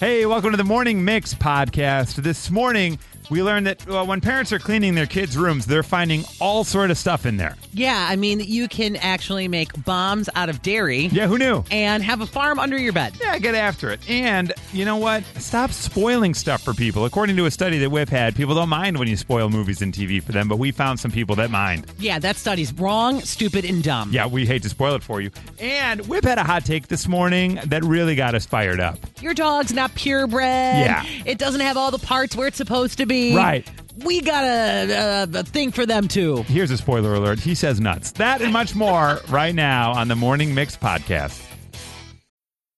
Hey, welcome to the Morning Mix podcast. This morning, we learned that well, when parents are cleaning their kids' rooms, they're finding all sort of stuff in there. Yeah, I mean, you can actually make bombs out of dairy Yeah, who knew? and have a farm under your bed. Yeah, get after it. And you know what? Stop spoiling stuff for people. According to a study that Whip had, people don't mind when you spoil movies and TV for them, but we found some people that mind. Yeah, that study's wrong, stupid, and dumb. Yeah, we hate to spoil it for you. And Whip had a hot take this morning that really got us fired up. Your dog's not purebred. Yeah. It doesn't have all the parts where it's supposed to be. Right. We got a, a, a thing for them, too. Here's a spoiler alert. He says nuts. That and much more right now on the Morning Mix podcast.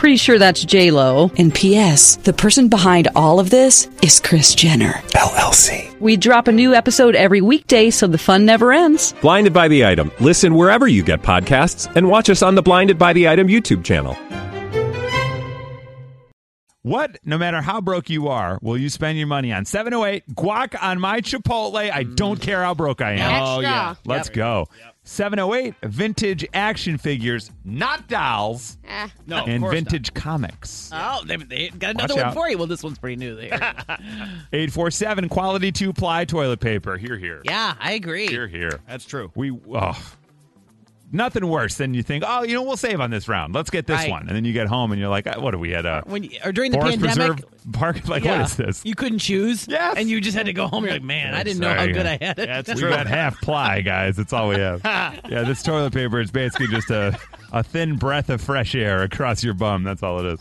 Pretty sure that's J Lo. And P.S. The person behind all of this is Kris Jenner. LLC. We drop a new episode every weekday, so the fun never ends. Blinded by the item. Listen wherever you get podcasts, and watch us on the Blinded by the Item YouTube channel. What, no matter how broke you are, will you spend your money on? 708 guac on my Chipotle. I don't care how broke I am. Oh, yeah. Let's go. 708 vintage action figures, not dolls, Eh. No, and vintage comics. Oh, they, they got another Watch one out. for you. Well, this one's pretty new. There. 847 quality two ply toilet paper. Here, here. yeah, I agree. Here, here. That's true. We, oh, nothing worse than you think, oh, you know, we'll save on this round. Let's get this Right. one. And then you get home and you're like, uh, what do we had uh, a When you, or during the Forest pandemic, Preserve Park? Like, yeah, what is this? You couldn't choose. Yes. And you just had to go home. You're like, man, I didn't know how good. I had it. That's we got half ply, guys. That's all we have. yeah, this toilet paper is basically just a, a thin breath of fresh air across your bum. That's all it is.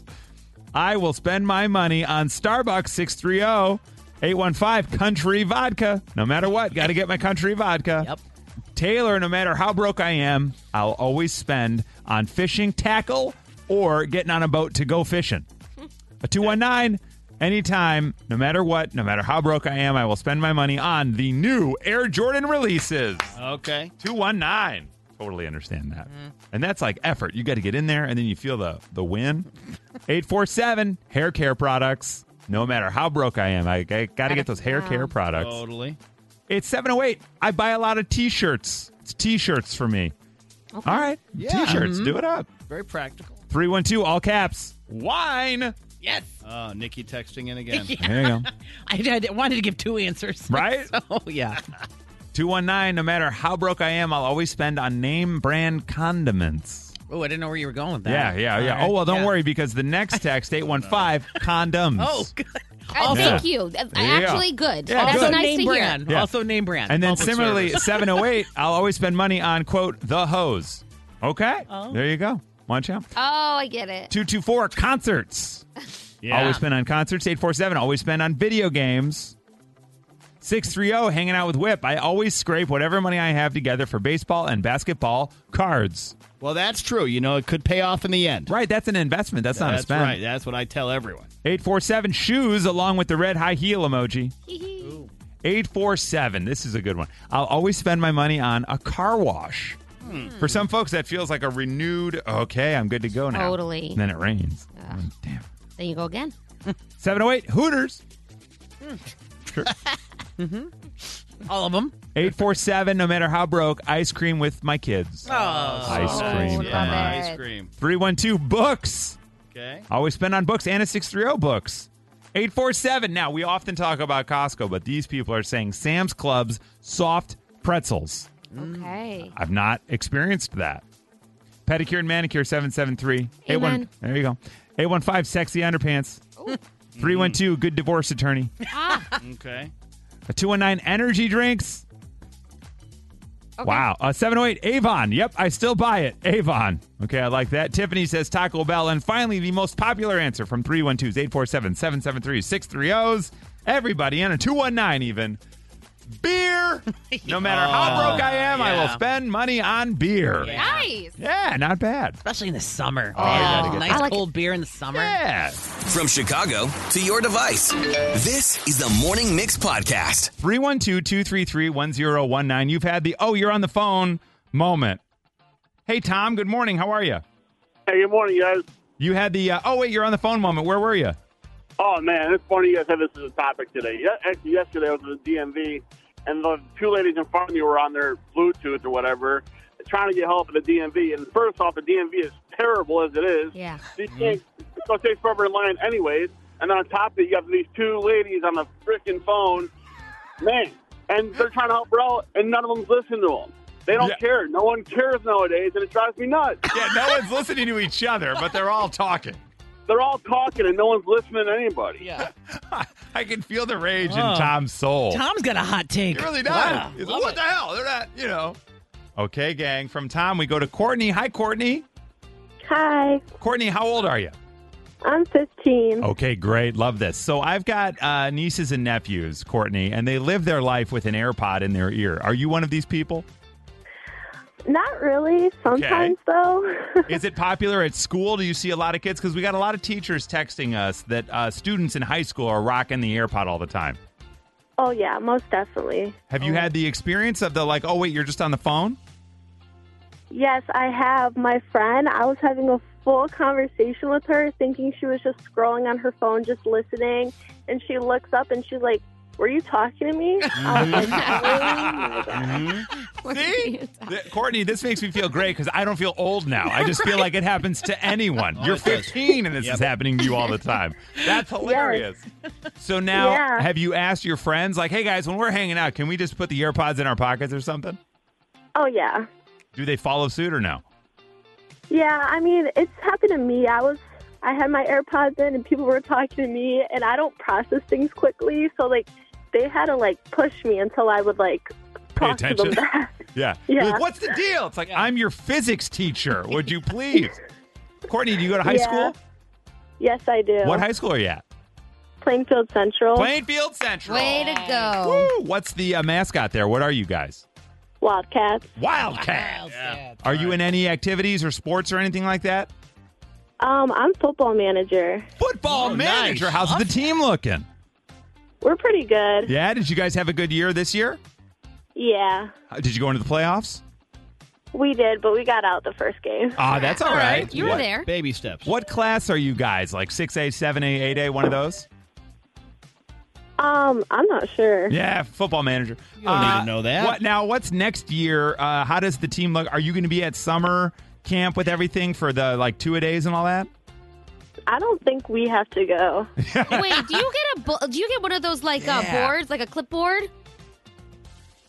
I will spend my money on Starbucks 630 815 Country Vodka. No matter what, got to get my Country Vodka. Yep. Taylor, no matter how broke I am, I'll always spend on fishing tackle or getting on a boat to go fishing. A 219, anytime, no matter what, no matter how broke I am, I will spend my money on the new Air Jordan releases. Okay. 219. Totally understand that. Mm. And that's like effort. You got to get in there and then you feel the, the win. 847, hair care products. No matter how broke I am, I, got to get those hair care products. Totally. It's 708. I buy a lot of t shirts. It's t shirts for me. All right. Yeah. T shirts. Mm-hmm. Do it up. Very practical. 312, all caps. Wine. Yes. Oh, Nikki texting in again. There you go. I, I wanted to give two answers. Right? So, yeah. 219, no matter how broke I am, I'll always spend on name brand condiments. Oh, I didn't know where you were going with that. Yeah, yeah, yeah. All right. Oh, well, don't Yeah. worry because the next text, 815, condoms. Oh, good. Uh, Also- thank you. That's There you go. actually good. Yeah, That's good. nice name to brand. hear. Yeah. Also name brand. And then Public similarly, service. 708, I'll always spend money on, quote, the hose. Okay. There you go. Watch out. Oh, I get it. 224, concerts. Yeah. Always spend on concerts. 847, always spend on video games. 630, hanging out with Whip. I always scrape whatever money I have together for baseball and basketball cards. Well, that's true. You know, it could pay off in the end. Right, that's an investment. That's, not a That's spend. right. That's what I tell everyone. 847, shoes along with the red high heel emoji. 847, this is a good one. I'll always spend my money on a car wash. Hmm. For some folks, that feels like a renewed, okay, I'm good to go now. Totally. And then it rains. Damn. There you go again. 708, Hooters. Hmm. All of them. 847, no matter how broke, ice cream with my kids. Oh, ice cream. love come on. Ice cream. 312, books. Okay. Always spend on books and a 630 books. 847. Now, we often talk about Costco, but these people are saying Sam's Club's soft pretzels. Okay. I've not experienced that. Pedicure and manicure 773. Amen. There you go. 815 sexy underpants. 312 good divorce attorney. Ah, Okay. A 219 energy drinks. Wow. Uh, 708 Avon. Yep, I still buy it. Avon. Okay, I like that. Tiffany says Taco Bell. And finally, the most popular answer from 312s, 847 773 630s. Everybody, and a 219 even. Beer. No matter how broke I am, I will yeah. spend money on beer. Yeah, Nice. Yeah, not bad. Especially in the summer. Oh, you gotta get nice I like cold beer in the summer. Yeah. From Chicago to your device, this is the Morning Mix Podcast. 312 233 1019. You've had the, oh, you're on the phone moment. Hey, Tom, good morning. How are you? Hey, good morning, guys. You had the, uh, oh, wait, you're on the phone moment. Where were you? Oh man, it's funny you guys have this as a topic today. Yeah, actually, yesterday I was at the DMV, and the two ladies in front of me were on their Bluetooth or whatever, trying to get help at the DMV. And first off, the DMV is terrible as it is. Yeah. So you can't go take forever in line, anyways. And on top of it, you have these two ladies on the freaking phone, man, and they're trying to help her out, and none of them's listening to them. They don't Yeah. care. No one cares nowadays, and it drives me nuts. Yeah, no one's listening to each other, but they're all talking. They're all talking, and no one's listening to anybody. Yeah. I can feel the rage in Oh. Tom's soul. Tom's got a hot take. He really does. Wow. He's like, what the hell? They're not, you know. Okay, gang. From Tom, we go to Courtney. Hi, Courtney. Hi, Courtney, how old are you? I'm 15. Okay, great. Love this. So I've got uh, nieces and nephews, Courtney, and they live their life with an AirPod in their ear. Are you one of these people? Not really. Sometimes, though. Is it popular at school? Do you see a lot of kids? Because we got a lot of teachers texting us that uh, students in high school are rocking the AirPod all the time. oh, yeah, most definitely. Have you had the experience of the like, oh wait, you're just on the phone? Yes, I have. My friend, I was having a full conversation with her, thinking she was just scrolling on her phone, just listening. And she looks up and she's like, Were you talking to me? I was mm-hmm. "Oh. Mm-hmm. See, Th- Courtney, this makes me feel great because I don't feel old now. I just feel like it happens to anyone. Oh, You're 15 and this is happening to you all the time. That's hilarious. So now, Yeah. have you asked your friends, like, hey guys, when we're hanging out, can we just put the AirPods in our pockets or something? Oh, yeah. Do they follow suit or no? Yeah, I mean, it's happened to me. I was. I had my AirPods in and people were talking to me and I don't process things quickly, so like they had to like push me until I would like Pay talk to them attention. back. Yeah. Yeah. like, what's the deal? It's like, I'm your physics teacher. Would you please? Courtney, do you go to high Yeah. school? Yes, I do. What high school are you at? Plainfield Central. Plainfield Central. Way to go. Woo! What's the uh, mascot there? What are you guys? Wildcats. Wildcats. Are you in any activities or sports or anything like that? Um, I'm football manager. Football Oh, manager. nice. How's the team looking? We're pretty good. Yeah. Did you guys have a good year this year? Yeah, Uh, Did you go into the playoffs? we did, but we got out the first game. Ah, that's all right. You were What- there. Baby steps. What class are you guys? Like 6A, 7A, 8A, one of those? Um, I'm not sure. Yeah, football manager. You don't need to know that. What now? What's next year? Uh, how does the team look? Are you going to be at summer camp with everything for the like two a days and all that? I don't think we have to go. Wait, do you get a bu- do you get one of those like uh, Yeah. boards, like a clipboard?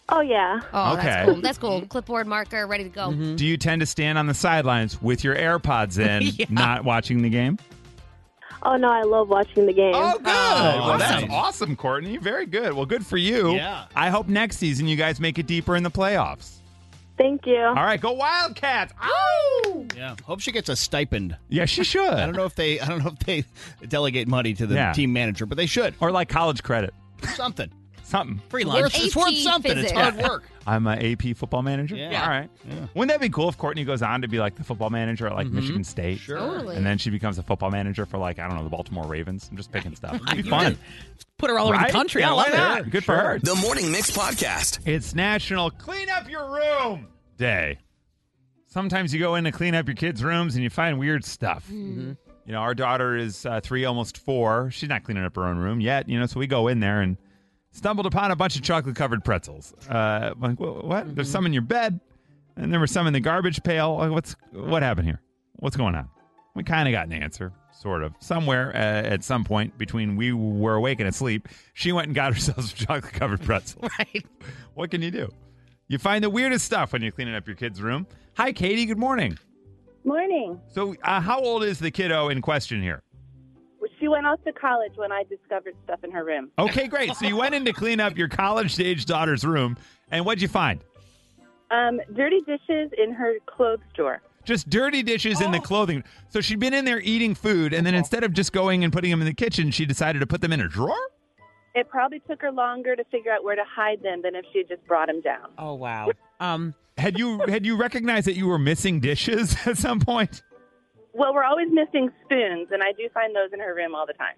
Oh yeah. Oh, Okay. that's cool. That's cool. Clipboard, marker, ready to go. Do you tend to stand on the sidelines with your AirPods in, Yeah. not watching the game? Oh no, I love watching the game. Oh, good. Oh, well, that's nice. awesome, Courtney. Very good. Well, good for you. Yeah. I hope next season you guys make it deeper in the playoffs. Thank you. All right, go Wildcats! Ow! Yeah. Hope she gets a stipend. Yeah, she should. I don't know if they. I don't know if they delegate money to the Yeah. team manager, but they should. Or like college credit, Something. Something. Free lunch. it's worth AP something. It's hard work. I'm an AP football manager. Yeah. All right. Wouldn't that be cool if Courtney goes on to be like the football manager at like Michigan State? Sure. Totally. And then she becomes a football manager for like I don't know the Baltimore Ravens. I'm just picking stuff. It'd be fun. Put her all over the country. Yeah, I love why not? it. Good for her. The Morning Mix Podcast. It's National Clean Up Your Room Day. Sometimes you go in to clean up your kids' rooms and you find weird stuff. You know, our daughter is uh, three, almost four. She's not cleaning up her own room yet. You know, so we go in there and stumbled upon a bunch of chocolate covered pretzels. Uh, I'm like, "Wha- what? There's some in your bed, and there were some in the garbage pail. Like, what's what happened here? What's going on? We kind of got an answer, sort of. Somewhere uh, at some point between we were awake and asleep, she went and got herself some chocolate covered pretzels. Right. What can you do? You find the weirdest stuff when you're cleaning up your kid's room. Hi, Katie. Good morning. Morning. So, uh, how old is the kiddo in question here? She went off to college when I discovered stuff in her room. Okay, great. So you went in to clean up your college-age daughter's room, and what'd you find? Um, dirty dishes in her clothes drawer. Just dirty dishes in the clothing. So she'd been in there eating food, and then instead of just going and putting them in the kitchen, she decided to put them in a drawer? It probably took her longer to figure out where to hide them than if she had just brought them down. Oh wow. Um, Had you had you recognized that you were missing dishes at some point? Well, we're always missing spoons, and I do find those in her room all the time.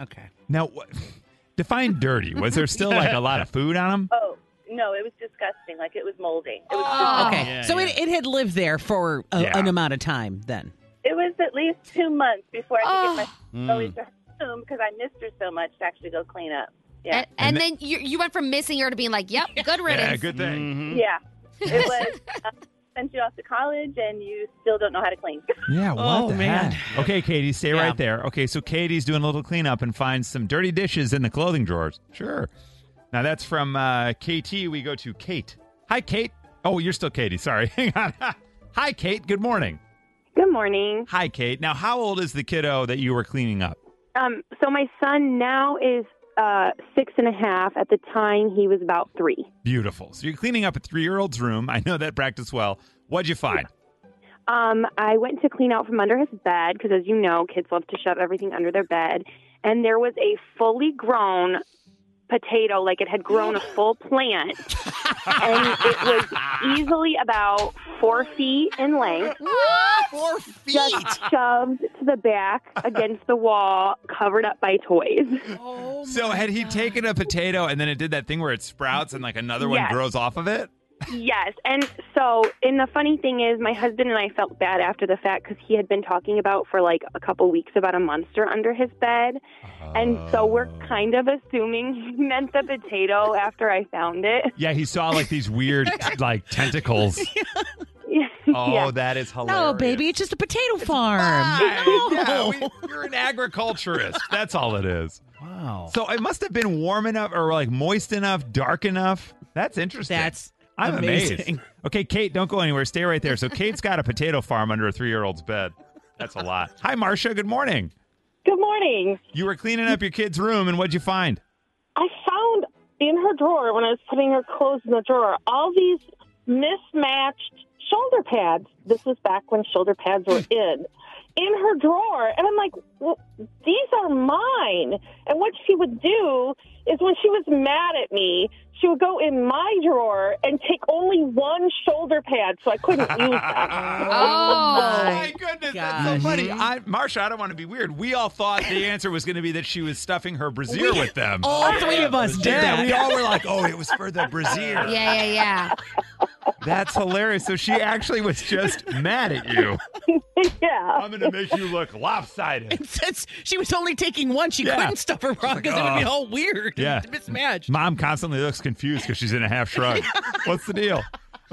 okay. Now, what, define dirty. Was there still like a lot of food on them? Oh no, it was disgusting. Like it was moldy. It was. Oh. Okay. Yeah, so yeah. It, it had lived there for a, Yeah. an amount of time then. It was at least two months before I could get Mm. my always to her room because I missed her so much to actually go clean up. Yeah, And, and then you, you went from missing her to being like, yep, good riddance. Yeah, good thing. Yeah. It was. Uh, sent you off to college, and you still don't know how to clean. Yeah, what Oh, the man. heck? Okay, Katie, stay Yeah. right there. Okay, so Katie's doing a little cleanup and finds some dirty dishes in the clothing drawers. Sure. Now that's from uh, KT. We go to Kate. Hi, Kate. Oh, you're still Katie. Sorry. Hang on. Hi, Kate. Good morning. Good morning. Hi, Kate. Now, how old is the kiddo that you were cleaning up? Um, so my son now is uh, six and a half. At the time, he was about three. Beautiful. So you're cleaning up a three year old's room. I know that practice well. What'd you find? Um, I went to clean out from under his bed because, as you know, kids love to shove everything under their bed. And there was a fully grown potato, like it had grown a full plant, and it was easily about four feet in length. Four feet. Just shoved to the back against the wall, covered up by toys. Oh so had he taken a potato and then it did that thing where it sprouts and like another one Yes. grows off of it? Yes, and so and the funny thing is, my husband and I felt bad after the fact because he had been talking about for like a couple weeks about a monster under his bed, and so we're oh. kind of assuming he meant the potato after I found it. Yeah, he saw like these weird like tentacles. Oh, yeah. that is hilarious. No, baby, it's just a potato farm. Fine. Yeah, we- you're an agriculturist. That's all it is. Wow. So it must have been warm enough or like moist enough, dark enough. That's interesting. That's I'm amazing. amazed. Okay, Kate, don't go anywhere. Stay right there. So Kate's got a potato farm under a three year old's bed. That's a lot. Hi, Marcia. Good morning. Good morning. You were cleaning up your kid's room, and what'd you find? I found in her drawer when I was putting her clothes in the drawer all these mismatched shoulder pads. This was back when shoulder pads were in. In her drawer, and I'm like, well, "These are mine." And what she would do is, when she was mad at me, she would go in my drawer and take only one shoulder pad, so I couldn't use them. Oh, oh my goodness, that's so funny. I, Marcia, I don't want to be weird. We all thought the answer was going to be that she was stuffing her brassiere with them. All three of us did yeah, that. we all were like, "Oh, it was for the brassiere." Yeah, yeah, yeah. That's hilarious. So she actually was just mad at you. yeah. I'm going to make you look lopsided. Since she was only taking one, she Yeah. couldn't stuff her wrong because it would be oh. all weird. Yeah. Mismatched. Mom constantly looks confused because she's in a half shrug. What's the deal?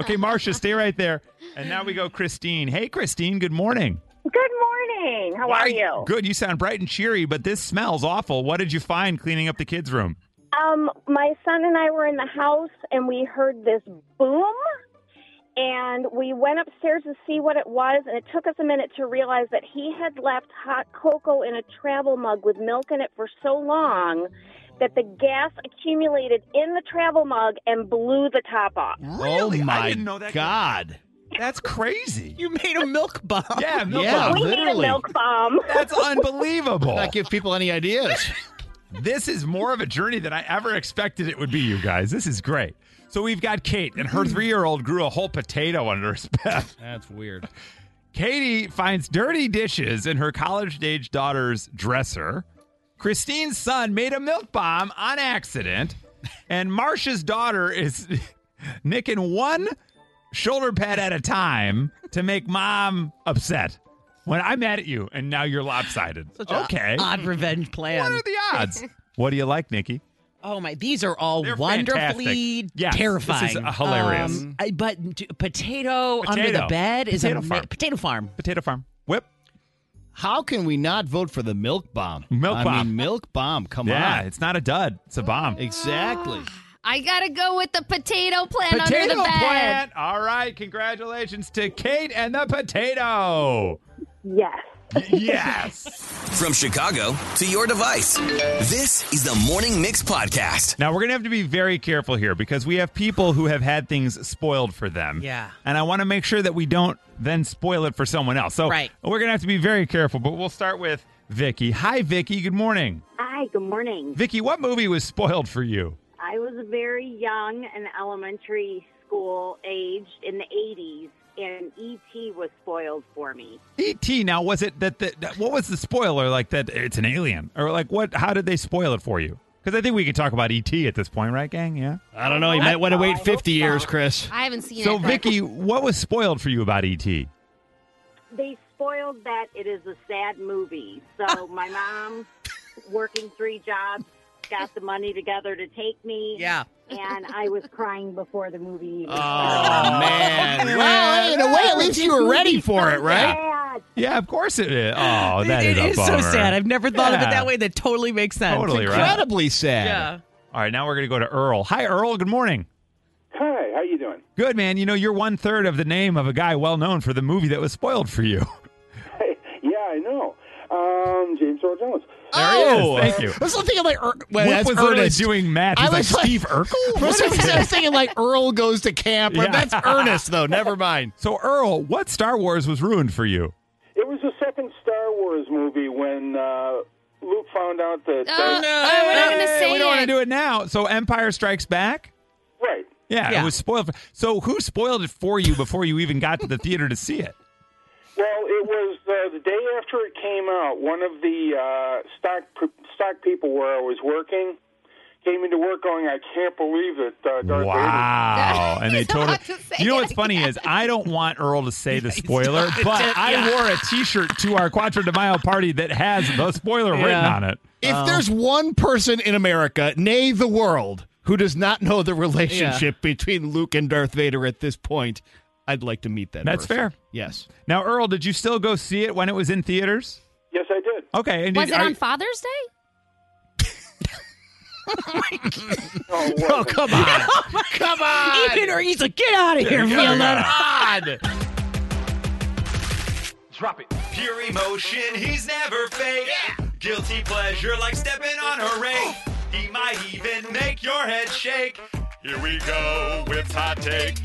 Okay, Marcia, stay right there. And now we go, Christine. Hey, Christine. Good morning. Good morning. How are you? Good. You sound bright and cheery, but this smells awful. What did you find cleaning up the kids' room? Um, my son and I were in the house and we heard this boom. And we went upstairs to see what it was, and it took us a minute to realize that he had left hot cocoa in a travel mug with milk in it for so long that the gas accumulated in the travel mug and blew the top off. Really? Oh my I didn't know that. God. That's crazy. You made a milk bomb. Yeah, milk Yeah. bomb. we made a milk bomb. That's unbelievable. Not give people any ideas. This is more of a journey than I ever expected it would be, you guys. This is great. So we've got Kate, and her hmm. three year old grew a whole potato under his bed. That's weird. Katie finds dirty dishes in her college age daughter's dresser. Christine's son made a milk bomb on accident. And Marcia's daughter is nicking one shoulder pad at a time to make mom upset. When I'm mad at you and now you're lopsided. Such okay. odd revenge plan. What are the odds? what do you like, Nikki? Oh my! These are all They're wonderfully. Yes, terrifying. this is, uh, hilarious. Um, I- but t- potato, under the bed is Potato a farm. potato farm. Potato farm. Whip. How can we not vote for the milk bomb? Milk I bomb. mean, milk bomb. Come Yeah, on. it's not a dud. It's a bomb. Exactly. I gotta go with the potato plant Potato under the bed. plant. All right. Congratulations to Kate and the potato. Yes. yes. From Chicago to your device, this is the Morning Mix Podcast. Now we're gonna have to be very careful here because we have people who have had things spoiled for them. Yeah. And I want to make sure that we don't then spoil it for someone else. So Right. we're gonna have to be very careful. But we'll start with Vicky. Hi, Vicky. Good morning. Hi, good morning. Vicky, what movie was spoiled for you? I was very young and elementary school aged in the 80s, and E.T. was spoiled for me. E.T. Now, was it that, that, that- what was the spoiler like that it's an alien or like what? How did they spoil it for you? Because I think we can talk about E.T. at this point, right, gang? Yeah. I don't know. You might want to wait 50 years, Chris. I haven't seen So, it. So, Vicky, what was spoiled for you about E.T.? They spoiled that it is a sad movie. So my mom, working three jobs, got the money together to take me. Yeah. And I was crying before the movie even Oh, man. Well, in a way, at least you were ready for it, right? Sad. Yeah, of course it is. Oh, It- that is it a so bummer. sad. I've never thought of it Yeah. that way. That totally makes sense. Totally right. Incredibly sad. Yeah. All right, now we're going to go to Earl. Hi, Earl. Good morning. Hi, how you doing? Good, man. You know, you're one third of the name of a guy well known for the movie that was spoiled for you. yeah, I know. Um, James Earl Jones. Oh, Thank you. I was thinking like, er, well, What that's was Ernest Ernest doing math? I He's like, was like- Steve Urkel? For some What is reason, I was thinking like Earl goes to camp. Or Yeah. That's Ernest, though. Never mind. So, Earl, what Star Wars was ruined for you? It was the second Star Wars movie when uh, Luke found out that. Oh, that- no, we're not going to Hey, say we don't want to it. do it now. So, Empire Strikes Back? Right. Yeah, Yeah. it was spoiled. For, so, who spoiled it for you before you even got to the theater to see it? Well, it was uh, the day after it came out. One of the uh, stock stock people where I was working came into work going, "I can't believe it, uh, Darth Wow. and they He's told about her. to You know it what's funny is I don't want Earl to say the spoiler, but I wore a t shirt to our Cuatro de Mayo party that has the spoiler written on it. If there's one person in America, nay, the world, who does not know the relationship between Luke and Darth Vader at this point, I'd like to meet that. That's person. fair. Yes. Now, Earl, did you still go see it when it was in theaters? Yes, I did. Okay. And Was did, it are- on Father's Day? Oh no, Oh, wasn't. come on. come on. Even or he's like, get out of here, Yeah. Fiona. God. Drop it. Pure emotion, he's never fake. Guilty pleasure like stepping on her rake. He might even make your head shake. Here we go with hot take.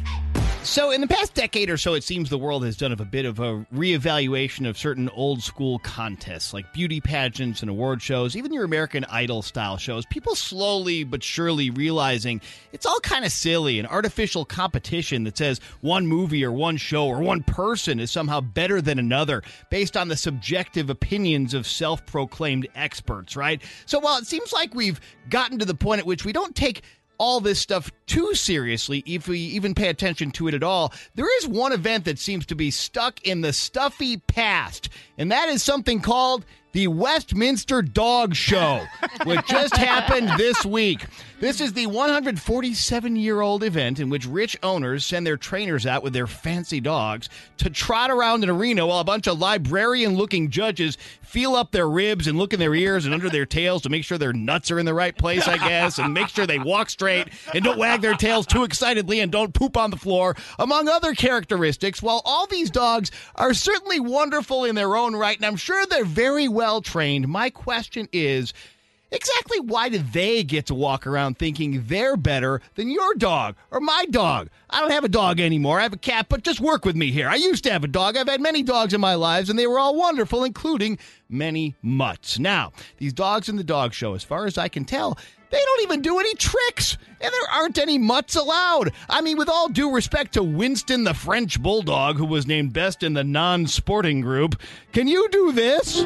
So, in the past decade or so, it seems the world has done a bit of a reevaluation of certain old school contests like beauty pageants and award shows, even your American Idol style shows. People slowly but surely realizing it's all kind of silly, an artificial competition that says one movie or one show or one person is somehow better than another based on the subjective opinions of self proclaimed experts, right? So, while it seems like we've gotten to the point at which we don't take all this stuff too seriously, if we even pay attention to it at all, there is one event that seems to be stuck in the stuffy past, and that is something called the Westminster Dog Show, which just happened this week. This is the 147 year old event in which rich owners send their trainers out with their fancy dogs to trot around an arena while a bunch of librarian looking judges feel up their ribs and look in their ears and under their tails to make sure their nuts are in the right place, I guess, and make sure they walk straight and don't wag their tails too excitedly and don't poop on the floor, among other characteristics. While all these dogs are certainly wonderful in their own right, and I'm sure they're very well trained, my question is. Exactly why do they get to walk around thinking they're better than your dog or my dog? I don't have a dog anymore. I have a cat, but just work with me here. I used to have a dog. I've had many dogs in my lives, and they were all wonderful, including many mutts. Now, these dogs in the dog show, as far as I can tell, they don't even do any tricks, and there aren't any mutts allowed. I mean, with all due respect to Winston the French Bulldog, who was named best in the non sporting group, can you do this?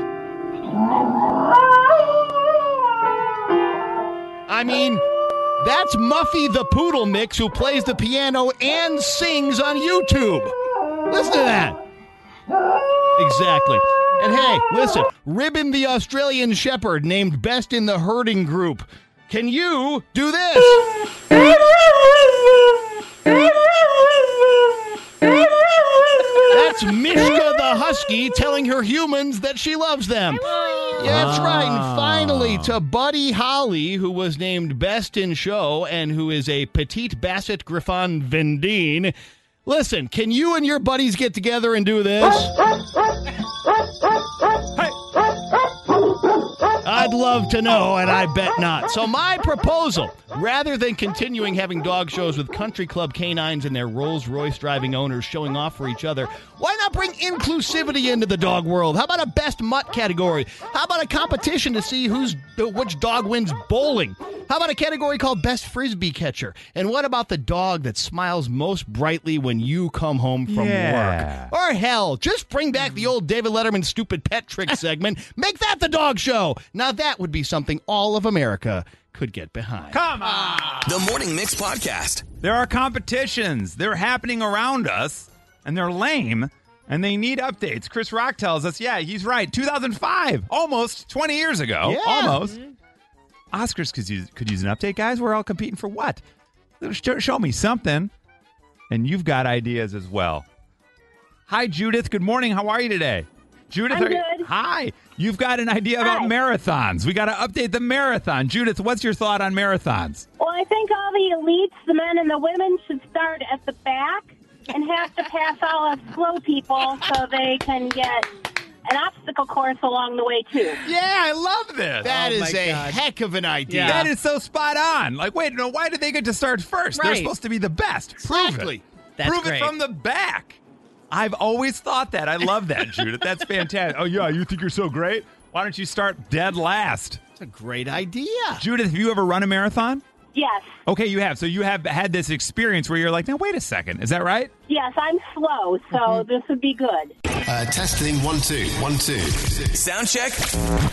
I mean, that's Muffy the Poodle Mix who plays the piano and sings on YouTube. Listen to that. Exactly. And hey, listen, Ribbon the Australian Shepherd named best in the herding group. Can you do this? That's Mishka the Husky telling her humans that she loves them. Yeah, that's ah. right. And finally, to Buddy Holly, who was named Best in Show and who is a petite Basset Griffon Vendéen. Listen, can you and your buddies get together and do this? I'd love to know, and I bet not. So, my proposal rather than continuing having dog shows with country club canines and their Rolls Royce driving owners showing off for each other, why not bring inclusivity into the dog world? How about a best mutt category? How about a competition to see who's which dog wins bowling? How about a category called best frisbee catcher? And what about the dog that smiles most brightly when you come home from Yeah. work? Or hell, just bring back the old David Letterman stupid pet trick segment. Make that the dog show. Now that would be something all of America could get behind. Come on. The Morning Mix Podcast. There are competitions. They're happening around us, and they're lame, and they need updates. Chris Rock tells us, yeah, he's right. 2005, almost 20 years ago. Yeah. Almost. Mm-hmm. Oscars could use, could use an update, guys. We're all competing for what? Show, show me something. And you've got ideas as well. Hi, Judith. Good morning. How are you today? Judith, I'm are you- hi. You've got an idea about Hi. marathons. We got to update the marathon. Judith, what's your thought on marathons? Well, I think all the elites, the men and the women, should start at the back and have to pass all us slow people so they can get an obstacle course along the way too. Yeah, I love this. That Oh, is a God. heck of an idea. That is so spot on. Like, wait, no, why did they get to start first? They're supposed to be the best. Prove Exactly. it. That's Prove great. it from the back. I've always thought that. I love that, Judith. That's fantastic. Oh, yeah, you think you're so great? Why don't you start dead last? That's a great idea. Judith, have you ever run a marathon? Yes, Okay, you have. So you have had this experience where you're like, now, wait a second. Is that right? yes, I'm slow, so this would be good. Uh, testing one two one two. Sound check.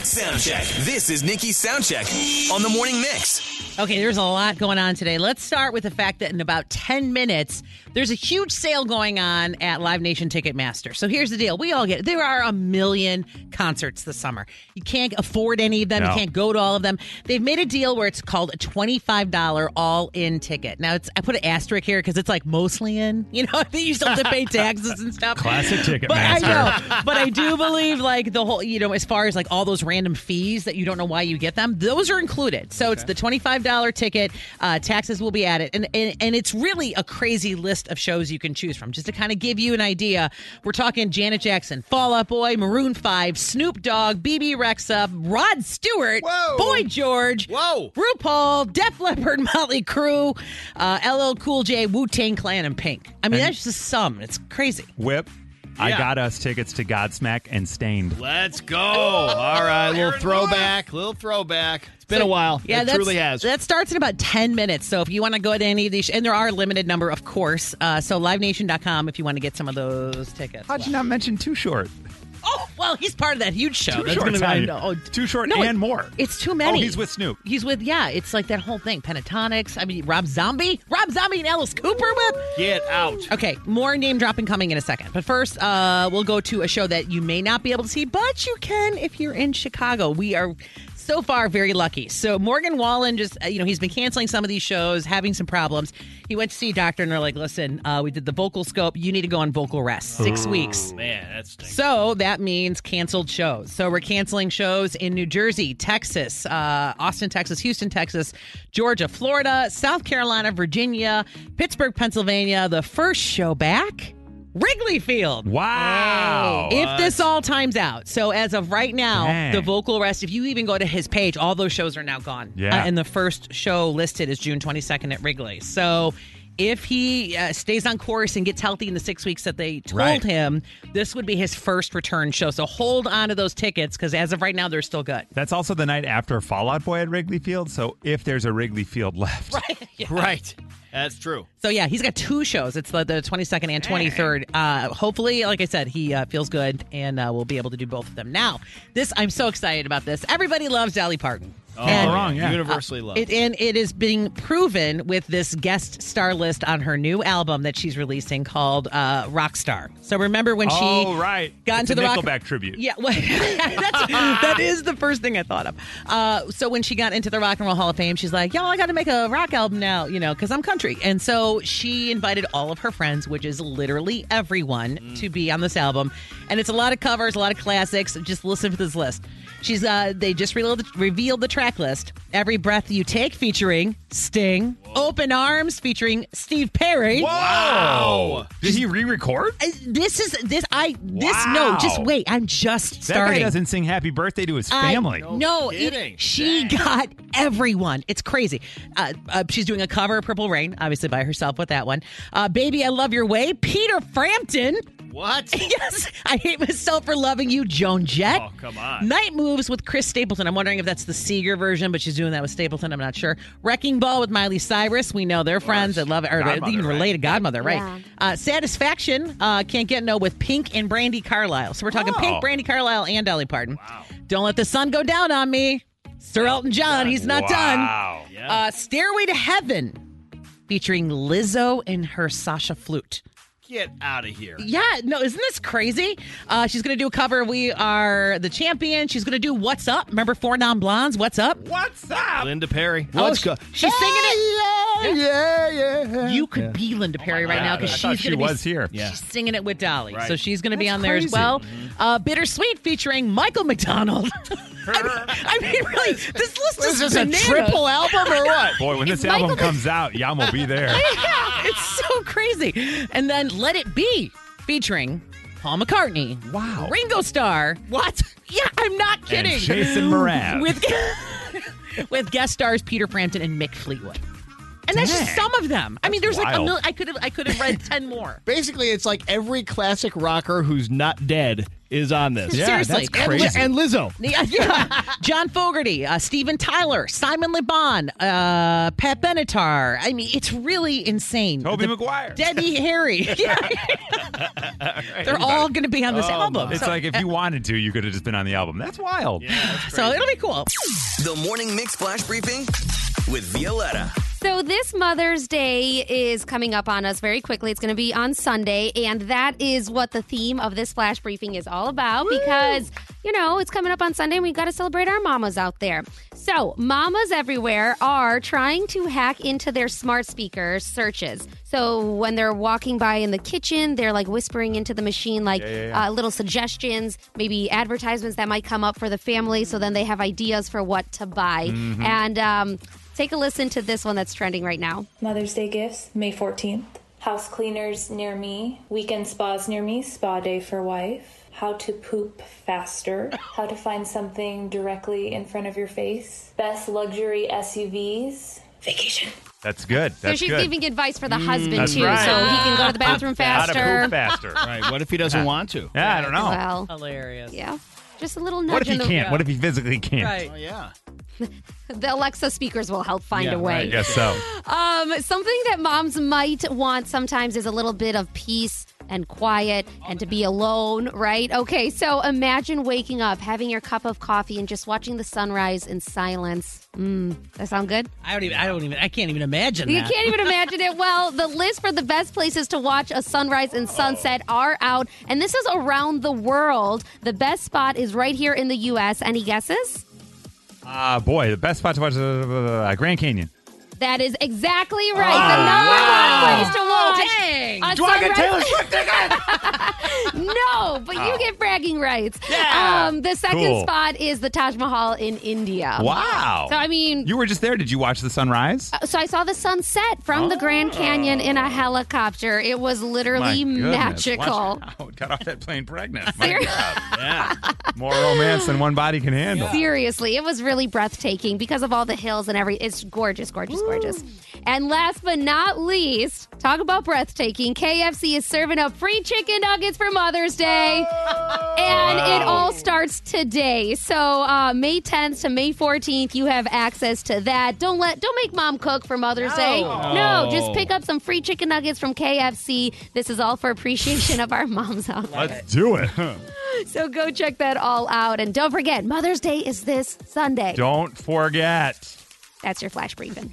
Sound check. This is Nikki's Sound Check on the Morning Mix. Okay, there's a lot going on today. Let's start with the fact that in about 10 minutes, there's a huge sale going on at Live Nation Ticketmaster. So here's the deal. We all get it. There are a million concerts this summer. You can't afford any of them. No. You can't go to all of them. They've made a deal where it's called a $25 all-in ticket. Now, it's I put an asterisk here because it's like mostly in. You know, you still have to pay taxes and stuff. Classic But I know, but I do believe like the whole, you know, as far as like all those random fees that you don't know why you get them, those are included. So it's the twenty-five dollar ticket. Uh, taxes will be added, and, and and it's really a crazy list of shows you can choose from. Just to kind of give you an idea, we're talking Janet Jackson, Fall Out Boy, Maroon Five, Snoop Dogg, Bebe Rexha, Rod Stewart, Whoa. Boy George, Whoa. RuPaul, Def Leppard, Motley Crue, uh, LL Cool J, Wu Tang Clan, and Pink. I mean, that's just some. It's crazy. Whip. I got us tickets to Godsmack and Staind. Let's go. All right, little throwback, little throwback. It's been a while. Yeah, it that's, truly has. That starts in about 10 minutes. So if you want to go to any of these, and there are a limited number, of course. Uh, so livenation.com if you want to get some of those tickets. How'd you not mention Too Short? Oh, well, he's part of that huge show. Too That's Short's gonna be- on- oh, Too Short no, and it- more. It's too many. Oh, he's with Snoop. He's with, yeah, it's like that whole thing. Pentatonix. I mean, Rob Zombie. Rob Zombie and Alice Cooper whip. Get out. Okay, more name dropping coming in a second. But first, uh, we'll go to a show that you may not be able to see, but you can if you're in Chicago. We are so far very lucky. So Morgan Wallen just, uh, you know, he's been canceling some of these shows, having some problems. He went to see a doctor, and they're like, "Listen, uh, we did the vocal scope. You need to go on vocal rest, six weeks." Man, that's stinks. So that means canceled shows. So we're canceling shows in New Jersey, Texas, uh, Austin, Texas, Houston, Texas, Georgia, Florida, South Carolina, Virginia, Pittsburgh, Pennsylvania. The first show back, Wrigley Field. Wow. If this all times out, so as of right now, Dang. the vocal rest, if you even go to his page, all those shows are now gone. Yeah. Uh, and the first show listed is June 22nd at Wrigley. So if he uh, stays on course and gets healthy in the six weeks that they told Right. him, this would be his first return show. So hold on to those tickets because as of right now, they're still good. That's also the night after Fallout Boy at Wrigley Field. So if there's a Wrigley Field left, Right. That's true. So yeah, he's got two shows. It's the, the 22nd and 23rd. Uh, hopefully, like I said, he uh, feels good and uh, we'll be able to do both of them. Now, this I'm so excited about this. Everybody loves Dolly Parton. Oh, And- wrong, yeah. Universally loved. It, and it is being proven with this guest star list on her new album that she's releasing called uh, Rockstar. So remember when she oh right, got it's into a the rock Nickelback tribute. yeah, well, that's, that is the first thing I thought of. Uh, so when she got into the Rock and Roll Hall of Fame, she's like, "Yo, I got to make a rock album now, you know, because I'm country." And so she invited all of her friends, which is literally everyone, to be on this album. And it's a lot of covers, a lot of classics. Just listen to this list: She's uh they just revealed revealed the track list. Every breath you take featuring Sting. Open Arms featuring Steve Perry. Wow. Did he re-record? Uh, This is this I this Wow. no just wait I'm just That starting. guy doesn't sing happy birthday to his I- family. no, it- she got everyone. It's crazy. Uh, uh, she's doing a cover of Purple Rain, obviously by herself with that one. Uh, Baby, I Love Your Way, Peter Frampton. What? yes, I hate myself for loving you, Joan Jett. Oh, come on. Night Moves with Chris Stapleton. I'm wondering if that's the Seger version, but she's doing that with Stapleton. I'm not sure. Wrecking Ball with Miley Cyrus. We know they're friends. I love it. Or Godmother, even right? related. Godmother, right? Yeah. Uh, Satisfaction. Uh, can't get no with Pink and Brandi Carlile. So we're talking Oh. Pink, Brandi Carlile, and Dolly Parton. Don't let the sun go down on me. Sir Elton John. He's not Wow. done. Uh, Stairway to Heaven featuring Lizzo and her Sasha flute. Get out of here. Yeah, no, isn't this crazy? Uh, she's going to do a cover. of We are the champion. She's going to do What's Up. Remember Four Non Blondes? What's Up? What's up? Linda Perry. Oh, Let's go. She's singing it. Yeah, yeah. yeah. You could be Linda Perry right now because she's going she to be was here. Yeah. She's singing it with Dolly, Right. so she's going to be That's on there as crazy. well. Uh, Bittersweet featuring Michael McDonald. I, mean, I mean, really, this list Is is this a triple album or what? Boy, when this Michael album Mc- comes out, Yam will be there. yeah, it's so crazy. And then Let It Be featuring Paul McCartney. Wow. Ringo Starr. What? Yeah, I'm not kidding. And Jason Mraz. With with guest stars Peter Frampton and Mick Fleetwood. And that's just some of them. I mean, there's like a million. I could have. I could have read ten more. Basically, it's like every classic rocker who's not dead is on this. Yeah, Seriously. that's And, Li- crazy. and Lizzo. Yeah, yeah. John Fogerty, uh, Steven Tyler, Simon LeBon, uh, Pat Benatar. I mean, it's really insane. Tobey The- Maguire. Debbie Harry. Yeah. They're all going to be on this Oh, album. It's So- like if you wanted to, you could have just been on the album. That's wild. so it'll be cool. The Morning Mix Flash Briefing with Violetta. So this Mother's Day is coming up on us very quickly. It's going to be on Sunday, and that is what the theme of this flash briefing is all about because, you know, it's coming up on Sunday and we got to celebrate our mamas out there. So, mamas everywhere are trying to hack into their smart speakers searches. So, when they're walking by in the kitchen, they're like whispering into the machine like Yeah, yeah, yeah. Uh, little suggestions, maybe advertisements that might come up for the family so then they have ideas for what to buy. Mm-hmm. And um, take a listen to this one that's trending right now. Mother's Day gifts, May 14th. House cleaners near me. Weekend spas near me. Spa day for wife. How to poop faster. How to find something directly in front of your face. Best luxury SUVs. Vacation. That's good. So she's good. giving advice for the Mm, husband That's too, right. so he can go to the bathroom How to faster. poop faster. Right. What if he doesn't want to? Yeah, I don't know. Well, Hilarious. yeah, just a little nudge. what if he in the, can't? What if he physically can't? Right. Oh, yeah. The Alexa speakers will help find Yeah, a way. right. I guess so. Um, something that moms might want sometimes is a little bit of peace and quiet and to be alone, right? Okay, so imagine waking up, having your cup of coffee, and just watching the sunrise in silence. Mm, that sound good? I don't even. I don't even. I can't even imagine You that. can't even imagine it. Well, the list for the best places to watch a sunrise and sunset are out, and this is around the world. The best spot is right here in the U.S. Any guesses? Ah, boy, the best spot to watch uh, Grand Canyon. That is exactly right. Oh, the number wow. one place to watch. dang. a Do I get sunrise- Taylor Swift no, but you Oh. get bragging rights. Yeah. Um, the second Cool. spot is the Taj Mahal in India. Wow. So I mean, You were just there. Did you watch the sunrise? uh, so I saw the sunset from the Grand Canyon in a helicopter. It was literally Oh. Magical. Got off that plane pregnant. Yeah. More romance than one body can handle. Seriously, it was really breathtaking because of all the hills and every. It's gorgeous, gorgeous, gorgeous. And last but not least, talk about breathtaking. KFC is serving up free chicken nuggets for Mother's Day, and it all starts today. So uh, May 10th to May 14th, you have access to that. Don't let, don't make mom cook for Mother's Day. No, just pick up some free chicken nuggets from KFC. This is all for appreciation of our moms out there. Let's do it. So go check that all out, and don't forget, Mother's Day is this Sunday. Don't forget. That's your flash briefing.